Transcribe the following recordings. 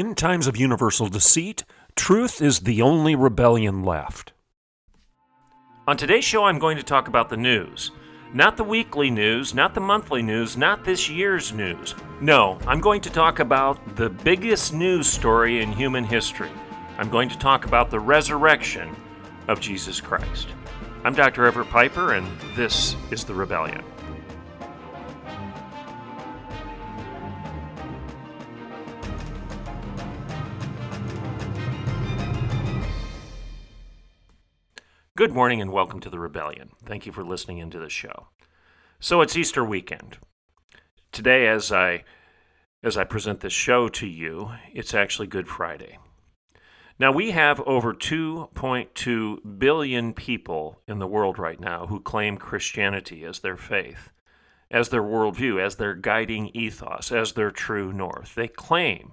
In times of universal deceit, truth is the only rebellion left. On today's show, I'm going to talk about the news. Not the weekly news, not the monthly news, not this year's news. No, I'm going to talk about the biggest news story in human history. I'm going to talk about the resurrection of Jesus Christ. I'm Dr. Everett Piper, and this is The Rebellion. Good morning and welcome to the Rebellion. Thank you for listening into the show. So it's Easter weekend. Today as I as I present this show to you, it's actually Good Friday. Now we have over 2.2 billion people in the world right now who claim Christianity as their faith, as their worldview, as their guiding ethos, as their true north. They claim,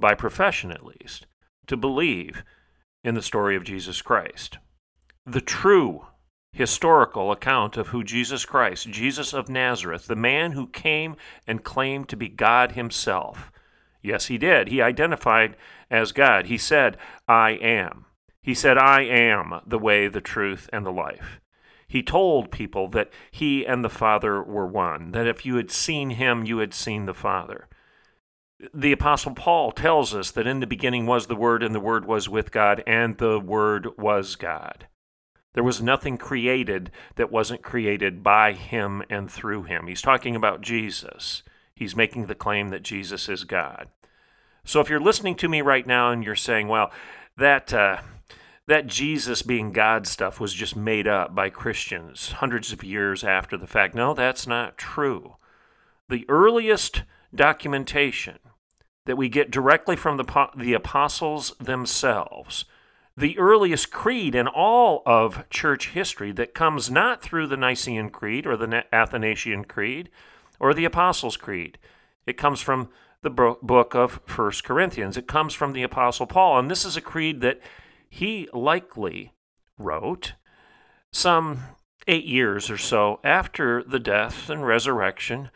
by profession at least, to believe in the story of Jesus Christ the true historical account of who Jesus Christ, Jesus of Nazareth, the man who came and claimed to be God himself. Yes, he did. He identified as God. He said, I am. He said, I am the way, the truth, and the life. He told people that he and the Father were one, that if you had seen him, you had seen the Father. The Apostle Paul tells us that in the beginning was the Word, and the Word was with God, and the Word was God. There was nothing created that wasn't created by him and through him. He's talking about Jesus. He's making the claim that Jesus is God. So if you're listening to me right now and you're saying, well, that. Uh, that Jesus being God stuff was just made up by Christians hundreds of years after the fact. No, that's not true. The earliest documentation that we get directly from the, the apostles themselves the earliest creed in all of church history that comes not through the Nicene Creed or the Athanasian Creed or the Apostles' Creed. It comes from the book of First Corinthians. It comes from the Apostle Paul. And this is a creed that he likely wrote some eight years or so after the death and resurrection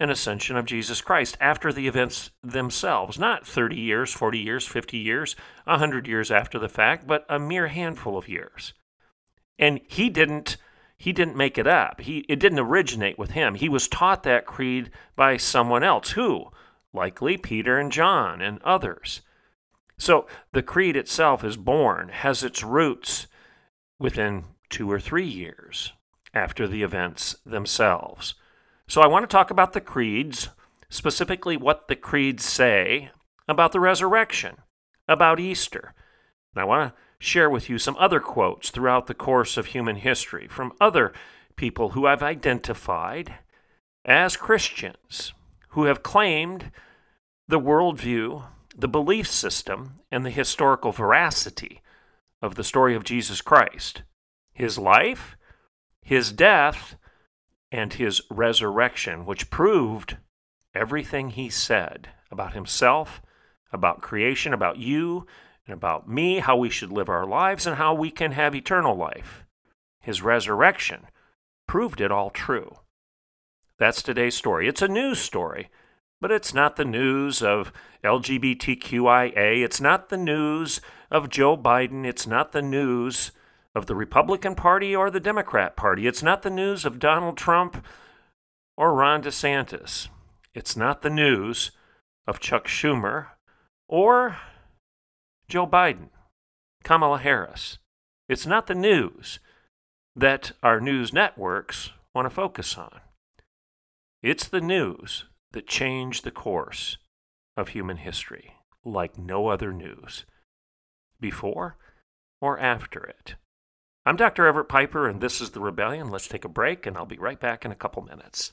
and ascension of Jesus Christ after the events themselves, not 30 years, 40 years, 50 years, 100 years after the fact, but a mere handful of years. And he didn't he didn't make it up. He it didn't originate with him. He was taught that creed by someone else who likely Peter and John and others. So the creed itself is born, has its roots within 2 or 3 years after the events themselves. So I want to talk about the creeds, specifically what the creeds say about the resurrection, about Easter. And I want to share with you some other quotes throughout the course of human history from other people who I've identified as Christians, who have claimed the worldview, the belief system, and the historical veracity of the story of Jesus Christ, his life, his death, and his resurrection, which proved everything he said about himself, about creation, about you, and about me, how we should live our lives, and how we can have eternal life. His resurrection proved it all true. That's today's story. It's a news story, but it's not the news of LGBTQIA. It's not the news of Joe Biden. It's not the news of the Republican Party or the Democrat Party. It's not the news of Donald Trump or Ron DeSantis. It's not the news of Chuck Schumer or Joe Biden, Kamala Harris. It's not the news that our news networks want to focus on. It's the news that changed the course of human history like no other news, before or after it. I'm Dr. Everett Piper, and this is The Rebellion. Let's take a break, and I'll be right back in a couple minutes.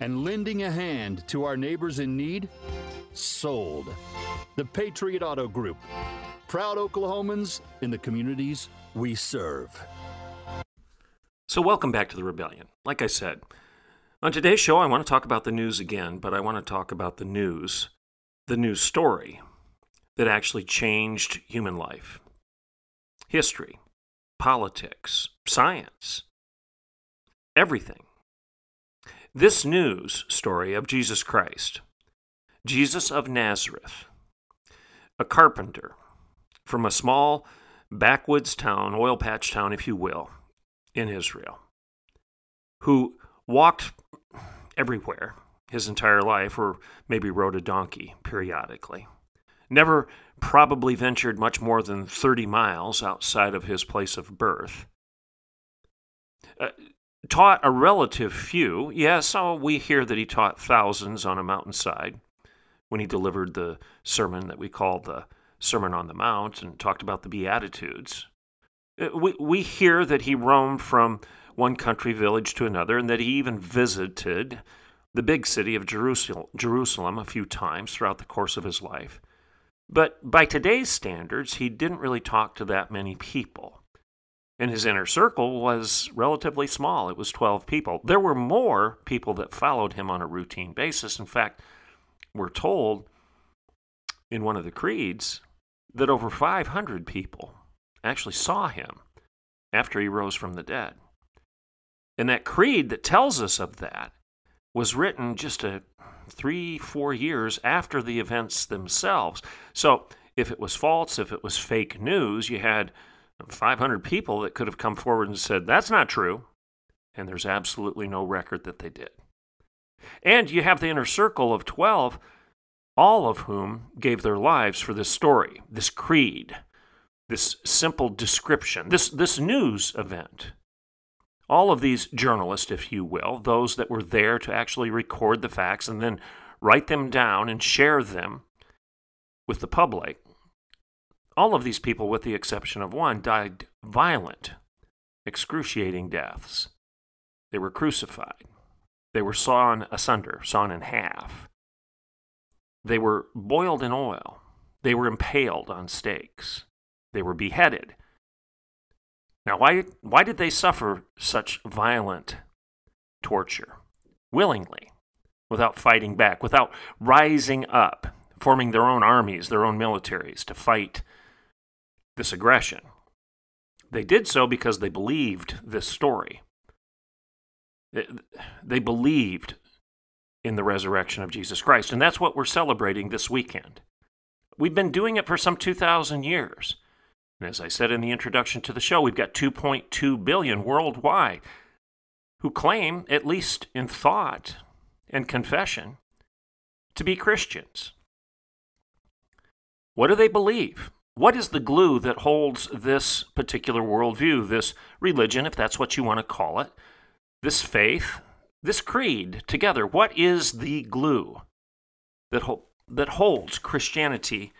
and lending a hand to our neighbors in need? Sold. The Patriot Auto Group. Proud Oklahomans in the communities we serve. So, welcome back to the Rebellion. Like I said, on today's show, I want to talk about the news again, but I want to talk about the news, the news story that actually changed human life, history, politics, science, everything. This news story of Jesus Christ, Jesus of Nazareth, a carpenter from a small backwoods town, oil patch town, if you will, in Israel, who walked everywhere his entire life, or maybe rode a donkey periodically. Never probably ventured much more than 30 miles outside of his place of birth. Uh, taught a relative few. Yes, oh, we hear that he taught thousands on a mountainside when he delivered the sermon that we call the Sermon on the Mount and talked about the Beatitudes. Uh, we, we hear that he roamed from one country village to another and that he even visited the big city of Jerusalem, Jerusalem a few times throughout the course of his life. But by today's standards, he didn't really talk to that many people. And his inner circle was relatively small. It was 12 people. There were more people that followed him on a routine basis. In fact, we're told in one of the creeds that over 500 people actually saw him after he rose from the dead. And that creed that tells us of that was written just a three, four years after the events themselves. So if it was false, if it was fake news, you had 500 people that could have come forward and said, that's not true. And there's absolutely no record that they did. And you have the inner circle of 12 all of whom gave their lives for this story, this creed, this simple description, this, this news event. All of these journalists, if you will, those that were there to actually record the facts and then write them down and share them with the public, all of these people, with the exception of one, died violent, excruciating deaths. They were crucified. They were sawn asunder, sawn in half. They were boiled in oil. They were impaled on stakes. They were beheaded. Now, why, why did they suffer such violent torture? Willingly, without fighting back, without rising up, forming their own armies, their own militaries to fight this aggression. They did so because they believed this story. They believed in the resurrection of Jesus Christ. And that's what we're celebrating this weekend. We've been doing it for some 2,000 years. And as I said in the introduction to the show, we've got 2.2 billion worldwide who claim, at least in thought and confession, to be Christians. What do they believe? What is the glue that holds this particular worldview, this religion, if that's what you want to call it, this faith, this creed together, what is the glue that, ho- that holds Christianity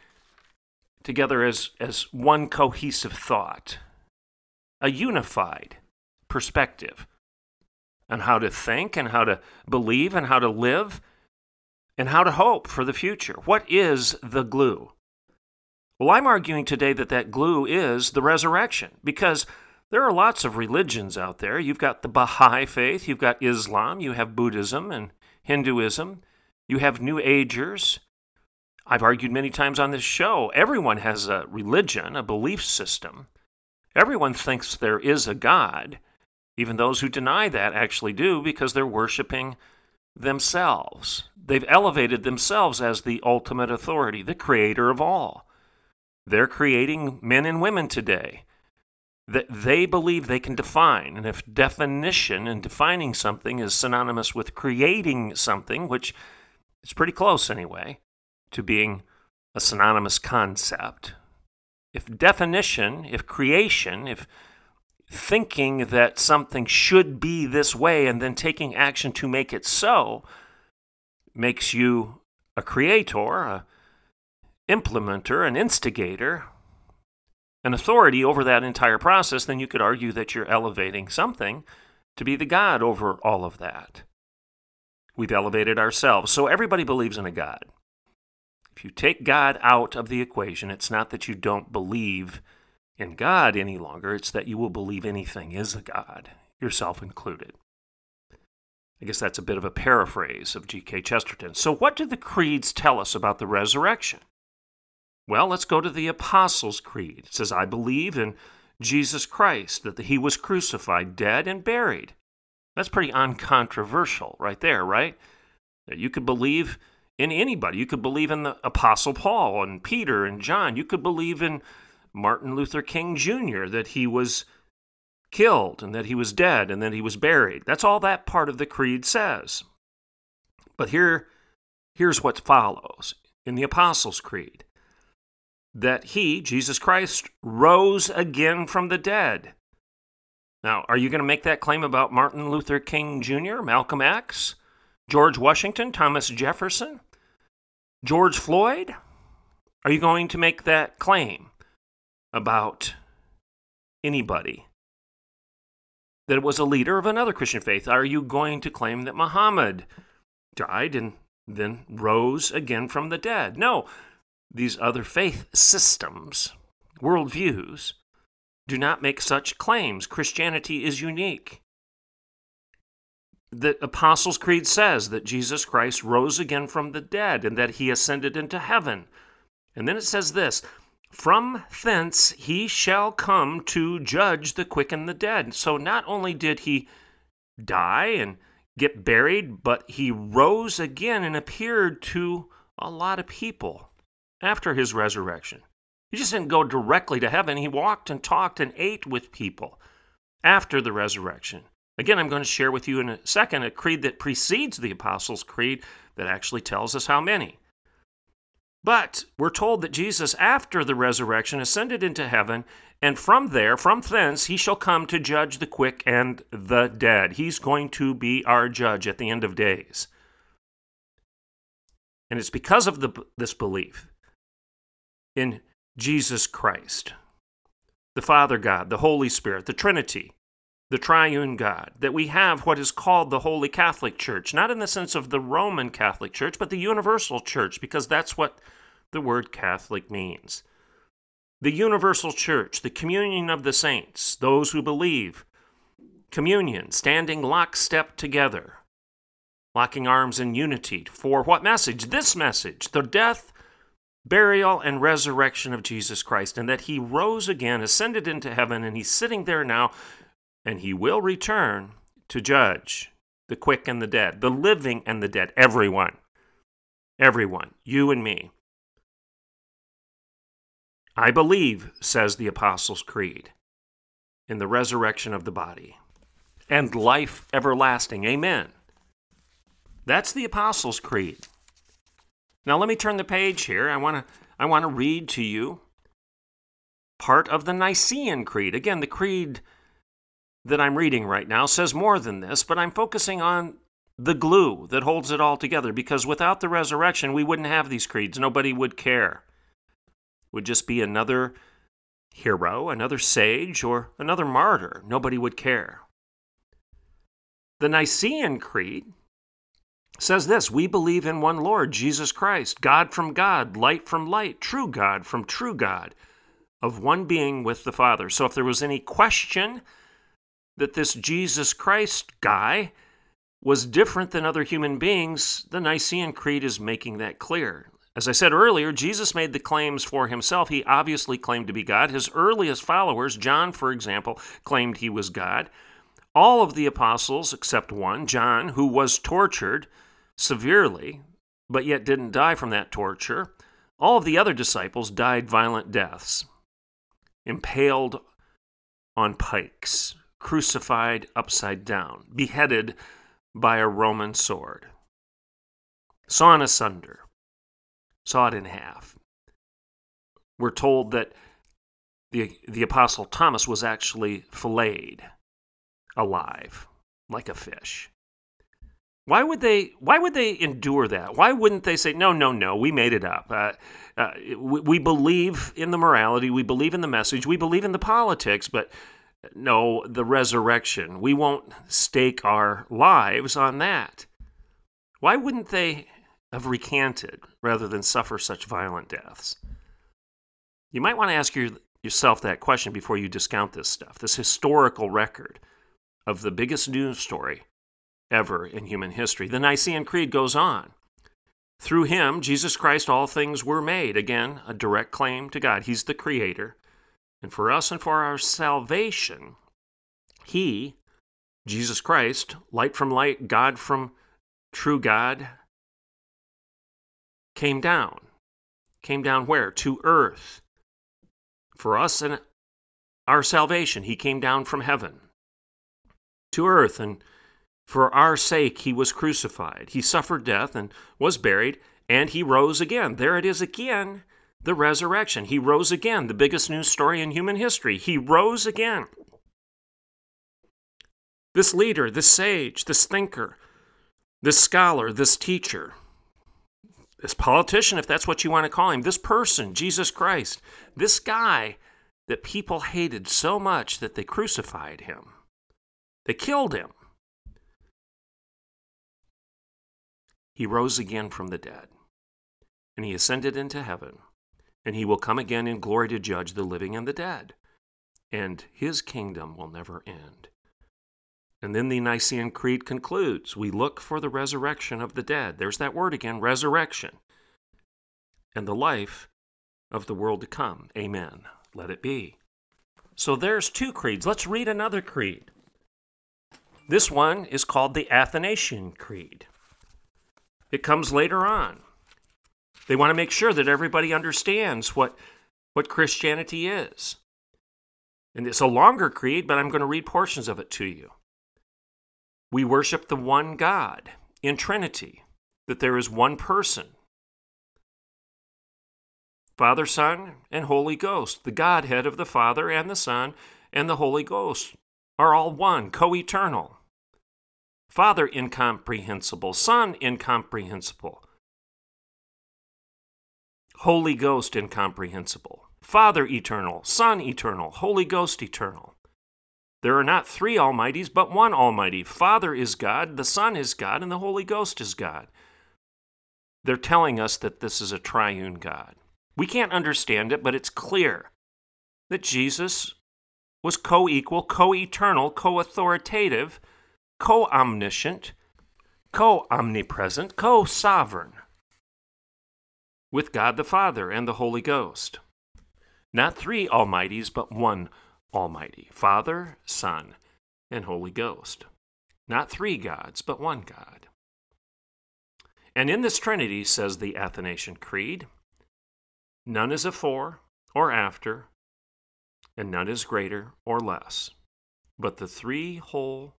together as, as one cohesive thought? a unified perspective on how to think and how to believe and how to live and how to hope for the future. What is the glue? Well, I'm arguing today that that glue is the resurrection because there are lots of religions out there. You've got the Baha'i faith, you've got Islam, you have Buddhism and Hinduism, you have New Agers. I've argued many times on this show everyone has a religion, a belief system. Everyone thinks there is a God. Even those who deny that actually do because they're worshiping themselves. They've elevated themselves as the ultimate authority, the creator of all. They're creating men and women today that they believe they can define. And if definition and defining something is synonymous with creating something, which is pretty close anyway to being a synonymous concept, if definition, if creation, if thinking that something should be this way and then taking action to make it so makes you a creator, a implementer, an instigator, an authority over that entire process, then you could argue that you're elevating something to be the God over all of that. We've elevated ourselves. So everybody believes in a God. If you take God out of the equation, it's not that you don't believe in God any longer, it's that you will believe anything is a God, yourself included. I guess that's a bit of a paraphrase of G.K. Chesterton. So, what do the creeds tell us about the resurrection? Well, let's go to the Apostles' Creed. It says, I believe in Jesus Christ, that he was crucified, dead, and buried. That's pretty uncontroversial right there, right? You could believe in anybody. You could believe in the Apostle Paul and Peter and John. You could believe in Martin Luther King Jr., that he was killed and that he was dead and that he was buried. That's all that part of the creed says. But here, here's what follows in the Apostles' Creed that he, Jesus Christ, rose again from the dead. Now, are you going to make that claim about Martin Luther King Jr., Malcolm X, George Washington, Thomas Jefferson, George Floyd? Are you going to make that claim about anybody? That was a leader of another Christian faith? Are you going to claim that Muhammad died and then rose again from the dead? No, these other faith systems, worldviews, do not make such claims. Christianity is unique. The Apostles' Creed says that Jesus Christ rose again from the dead and that he ascended into heaven. And then it says this From thence he shall come to judge the quick and the dead. So not only did he die and get buried, but he rose again and appeared to a lot of people after his resurrection. He just didn't go directly to heaven. He walked and talked and ate with people after the resurrection. Again, I'm going to share with you in a second a creed that precedes the Apostles' Creed that actually tells us how many. But we're told that Jesus, after the resurrection, ascended into heaven, and from there, from thence, he shall come to judge the quick and the dead. He's going to be our judge at the end of days. And it's because of the, this belief in Jesus Christ, the Father God, the Holy Spirit, the Trinity, the triune God, that we have what is called the Holy Catholic Church, not in the sense of the Roman Catholic Church, but the universal church, because that's what the word Catholic means. The universal church, the communion of the saints, those who believe, communion, standing lockstep together, locking arms in unity. For what message? This message the death, burial, and resurrection of Jesus Christ, and that he rose again, ascended into heaven, and he's sitting there now, and he will return to judge the quick and the dead, the living and the dead, everyone. Everyone, you and me. I believe, says the Apostles' Creed, in the resurrection of the body and life everlasting. Amen. That's the Apostles' Creed. Now let me turn the page here. I want to I want to read to you part of the Nicene Creed. Again, the creed that I'm reading right now says more than this, but I'm focusing on the glue that holds it all together because without the resurrection, we wouldn't have these creeds. Nobody would care. It would just be another hero, another sage, or another martyr. Nobody would care. The Nicene Creed says this We believe in one Lord, Jesus Christ, God from God, light from light, true God from true God, of one being with the Father. So if there was any question that this Jesus Christ guy was different than other human beings, the Nicene Creed is making that clear. As I said earlier, Jesus made the claims for himself. He obviously claimed to be God. His earliest followers, John, for example, claimed he was God. All of the apostles, except one, John, who was tortured severely, but yet didn't die from that torture, all of the other disciples died violent deaths, impaled on pikes, crucified upside down, beheaded by a Roman sword, sawn asunder, sawed in half. We're told that the, the Apostle Thomas was actually filleted alive like a fish. Why would they? Why would they endure that? Why wouldn't they say, "No, no, no, we made it up. Uh, uh, we, we believe in the morality, we believe in the message, we believe in the politics, but no, the resurrection. We won't stake our lives on that." Why wouldn't they have recanted rather than suffer such violent deaths? You might want to ask your, yourself that question before you discount this stuff, this historical record of the biggest news story ever in human history. The Nicene Creed goes on. Through him, Jesus Christ, all things were made. Again, a direct claim to God. He's the creator. And for us and for our salvation, he, Jesus Christ, light from light, God from true God, came down. Came down where? To earth. For us and our salvation, he came down from heaven to earth, and for our sake he was crucified. He suffered death and was buried, and he rose again. There it is again the resurrection. He rose again, the biggest news story in human history. He rose again. This leader, this sage, this thinker, this scholar, this teacher, this politician, if that's what you want to call him, this person, Jesus Christ, this guy that people hated so much that they crucified him. They killed him. He rose again from the dead, and he ascended into heaven, and he will come again in glory to judge the living and the dead, and his kingdom will never end. And then the Nicene Creed concludes We look for the resurrection of the dead. There's that word again resurrection. And the life of the world to come. Amen. Let it be. So there's two creeds. Let's read another creed. This one is called the Athanasian Creed. It comes later on. They want to make sure that everybody understands what, what Christianity is. And it's a longer creed, but I'm going to read portions of it to you. We worship the one God in Trinity, that there is one person Father, Son, and Holy Ghost. The Godhead of the Father and the Son and the Holy Ghost are all one, co eternal. Father incomprehensible, Son incomprehensible, Holy Ghost incomprehensible, Father eternal, Son eternal, Holy Ghost eternal. There are not three Almighties, but one Almighty. Father is God, the Son is God, and the Holy Ghost is God. They're telling us that this is a triune God. We can't understand it, but it's clear that Jesus was co equal, co eternal, co authoritative co omniscient, co omnipresent, co sovereign with God the Father and the Holy Ghost. Not three Almighties, but one Almighty Father, Son, and Holy Ghost. Not three gods, but one God. And in this Trinity, says the Athanasian Creed, none is afore or after, and none is greater or less, but the three whole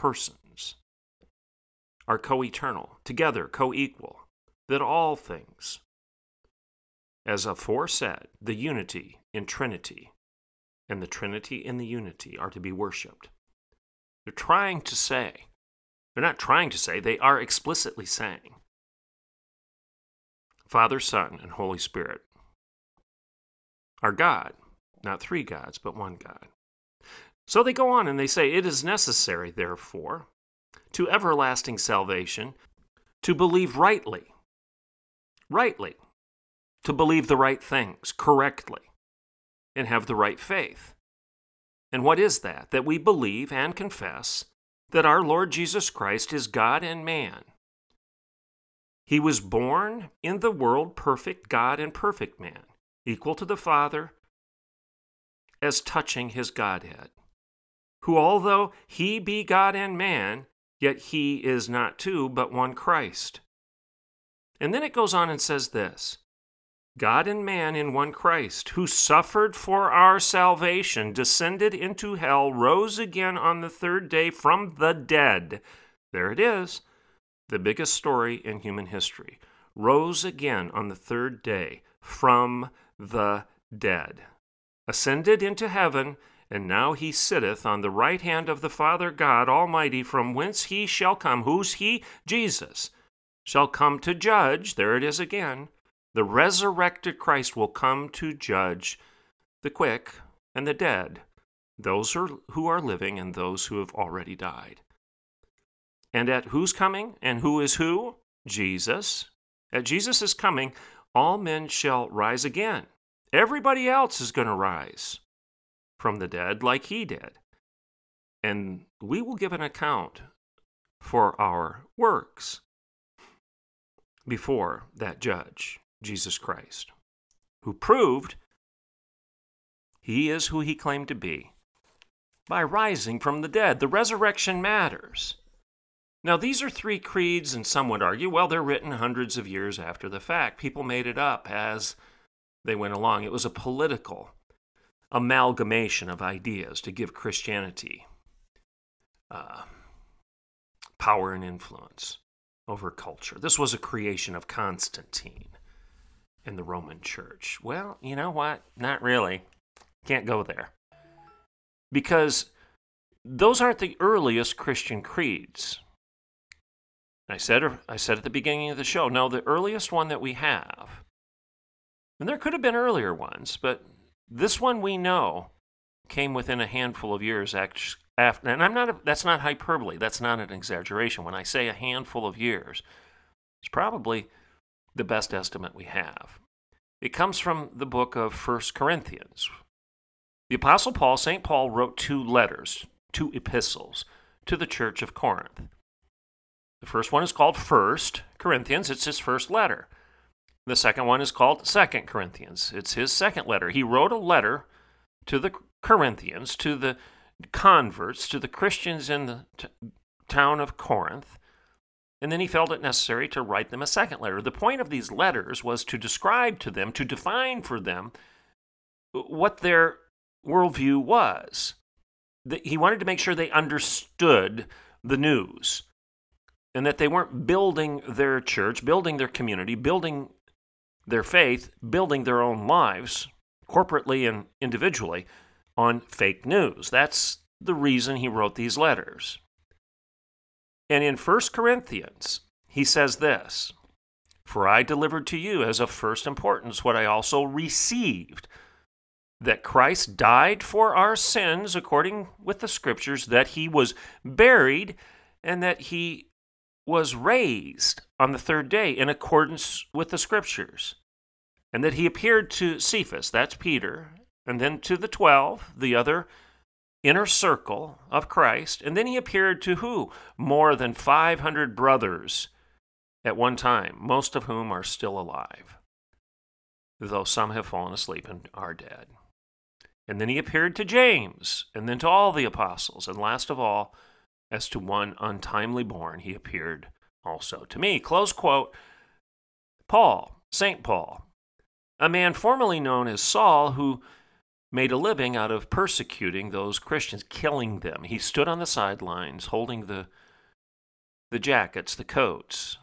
persons are co eternal, together co equal, that all things, as aforesaid, the unity in Trinity and the Trinity in the unity are to be worshiped. They're trying to say, they're not trying to say, they are explicitly saying, Father, Son, and Holy Spirit are God, Not three gods, but one God. So they go on and they say, It is necessary, therefore, to everlasting salvation, to believe rightly. Rightly. To believe the right things correctly and have the right faith. And what is that? That we believe and confess that our Lord Jesus Christ is God and man. He was born in the world perfect God and perfect man, equal to the Father as touching his Godhead, who, although he be God and man, yet he is not two, but one Christ. And then it goes on and says this God and man in one Christ, who suffered for our salvation, descended into hell, rose again on the third day from the dead. There it is, the biggest story in human history. Rose again on the third day from the dead, ascended into heaven, and now he sitteth on the right hand of the Father God Almighty, from whence he shall come. Who's he? Jesus. Shall come to judge. There it is again the resurrected Christ will come to judge the quick and the dead, those who are living and those who have already died. And at who's coming and who is who? Jesus. At Jesus' coming, all men shall rise again. Everybody else is going to rise from the dead like he did. And we will give an account for our works before that judge. Jesus Christ, who proved he is who he claimed to be by rising from the dead. The resurrection matters. Now, these are three creeds, and some would argue, well, they're written hundreds of years after the fact. People made it up as they went along. It was a political amalgamation of ideas to give Christianity uh, power and influence over culture. This was a creation of Constantine in the Roman Church? Well, you know what? Not really. Can't go there. Because those aren't the earliest Christian creeds. I said, I said at the beginning of the show, no, the earliest one that we have, and there could have been earlier ones, but this one we know came within a handful of years after. And I'm not. A, that's not hyperbole. That's not an exaggeration. When I say a handful of years, it's probably the best estimate we have. It comes from the book of First Corinthians. The Apostle Paul, St. Paul, wrote two letters, two epistles to the church of Corinth. The first one is called First Corinthians, it's his first letter. The second one is called Second Corinthians, it's his second letter. He wrote a letter to the Corinthians, to the converts, to the Christians in the t- town of Corinth, and then he felt it necessary to write them a second letter. The point of these letters was to describe to them, to define for them what their worldview was. He wanted to make sure they understood the news and that they weren't building their church, building their community, building their faith, building their own lives, corporately and individually, on fake news. That's the reason he wrote these letters. And in 1 Corinthians, he says this For I delivered to you as of first importance what I also received that Christ died for our sins according with the scriptures, that he was buried, and that he was raised on the third day in accordance with the scriptures, and that he appeared to Cephas, that's Peter, and then to the twelve, the other inner circle of Christ. And then he appeared to who? More than 500 brothers at one time, most of whom are still alive, though some have fallen asleep and are dead. And then he appeared to James, and then to all the apostles. And last of all, as to one untimely born, he appeared also to me. Close quote. Paul, St. Paul, a man formerly known as Saul, who made a living out of persecuting those Christians, killing them. He stood on the sidelines holding the, the jackets, the coats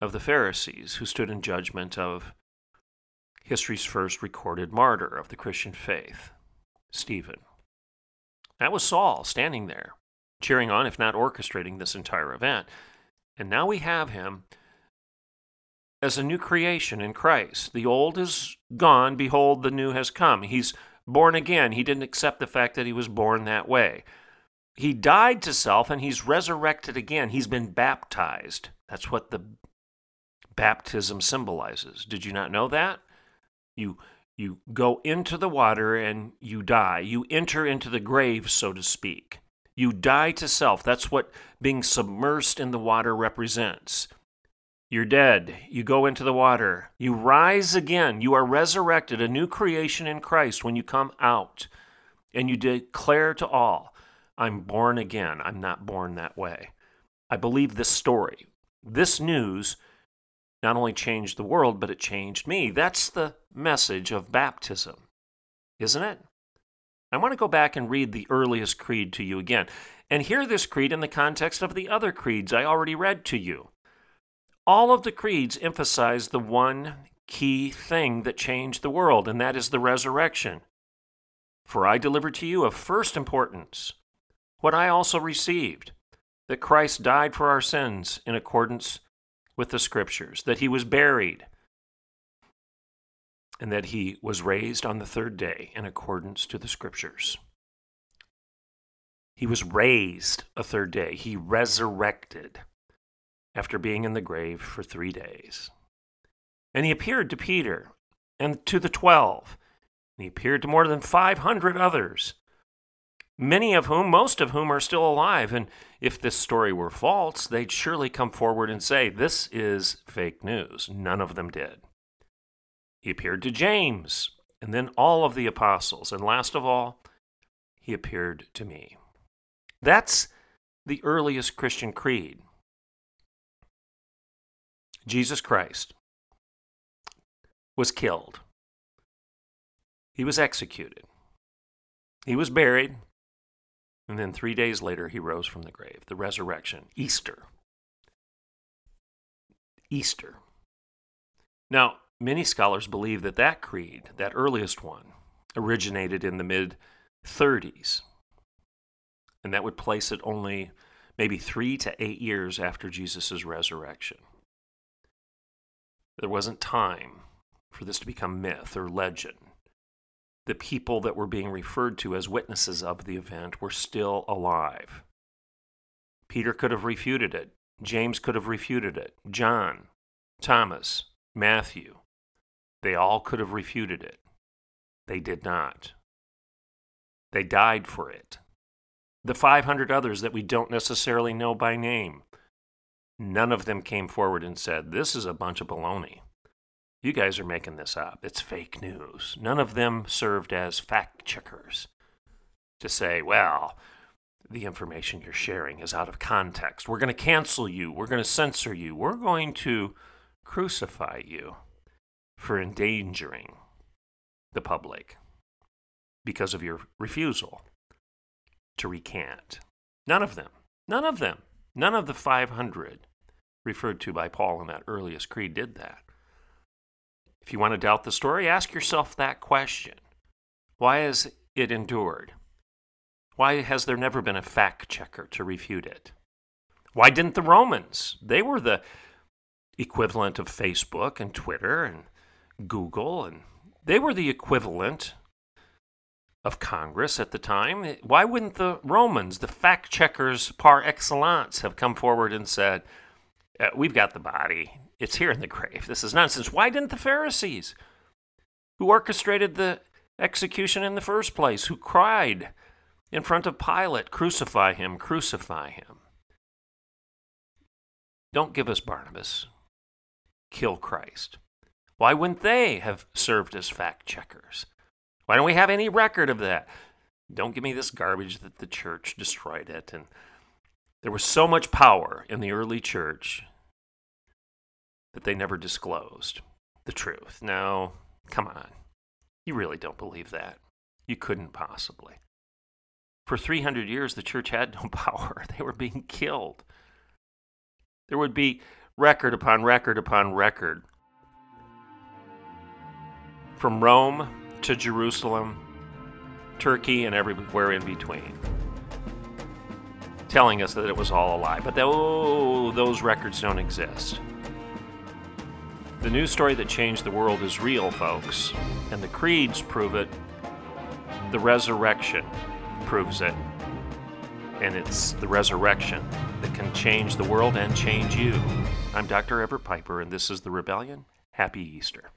of the Pharisees who stood in judgment of history's first recorded martyr of the Christian faith, Stephen. That was Saul standing there, cheering on, if not orchestrating, this entire event. And now we have him as a new creation in Christ. The old is gone, behold, the new has come. He's born again. He didn't accept the fact that he was born that way. He died to self and he's resurrected again. He's been baptized. That's what the baptism symbolizes. Did you not know that? You you go into the water and you die. You enter into the grave, so to speak. You die to self. That's what being submersed in the water represents. You're dead. You go into the water. You rise again. You are resurrected, a new creation in Christ when you come out. And you declare to all, I'm born again. I'm not born that way. I believe this story. This news not only changed the world, but it changed me. That's the message of baptism, isn't it? I want to go back and read the earliest creed to you again and hear this creed in the context of the other creeds I already read to you. All of the creeds emphasize the one key thing that changed the world, and that is the resurrection. For I deliver to you of first importance what I also received that Christ died for our sins in accordance with the Scriptures, that he was buried, and that he was raised on the third day in accordance to the Scriptures. He was raised a third day, he resurrected after being in the grave for three days. And he appeared to Peter and to the twelve. And he appeared to more than 500 others, many of whom, most of whom, are still alive. And if this story were false, they'd surely come forward and say, This is fake news. None of them did. He appeared to James, and then all of the apostles. And last of all, he appeared to me. That's the earliest Christian creed. Jesus Christ was killed. He was executed. He was buried. And then three days later, he rose from the grave. The resurrection, Easter. Easter. Now, many scholars believe that that creed, that earliest one, originated in the mid 30s. And that would place it only maybe three to eight years after Jesus' resurrection. There wasn't time for this to become myth or legend. The people that were being referred to as witnesses of the event were still alive. Peter could have refuted it. James could have refuted it. John, Thomas, Matthew, they all could have refuted it. They did not. They died for it. The 500 others that we don't necessarily know by name, None of them came forward and said, This is a bunch of baloney. You guys are making this up. It's fake news. None of them served as fact checkers to say, Well, the information you're sharing is out of context. We're going to cancel you. We're going to censor you. We're going to crucify you for endangering the public because of your refusal to recant. None of them. None of them. None of the 500 referred to by Paul in that earliest creed did that. If you want to doubt the story, ask yourself that question Why has it endured? Why has there never been a fact checker to refute it? Why didn't the Romans? They were the equivalent of Facebook and Twitter and Google, and they were the equivalent of Congress at the time. Why wouldn't the Romans, the fact checkers par excellence, have come forward and said, uh, We've got the body. It's here in the grave. This is nonsense. Why didn't the Pharisees, who orchestrated the execution in the first place, who cried in front of Pilate, Crucify him, crucify him? Don't give us Barnabas. Kill Christ. Why wouldn't they have served as fact checkers? Why don't we have any record of that? Don't give me this garbage that the church destroyed it. And there was so much power in the early church that they never disclosed the truth. No, come on. You really don't believe that. You couldn't possibly. For 300 years, the church had no power. They were being killed. There would be record upon record upon record from Rome to Jerusalem, Turkey, and everywhere in between, telling us that it was all a lie. But oh, those records don't exist. The news story that changed the world is real, folks, and the creeds prove it the resurrection proves it. And it's the resurrection that can change the world and change you. I'm Dr. Everett Piper, and this is The Rebellion. Happy Easter.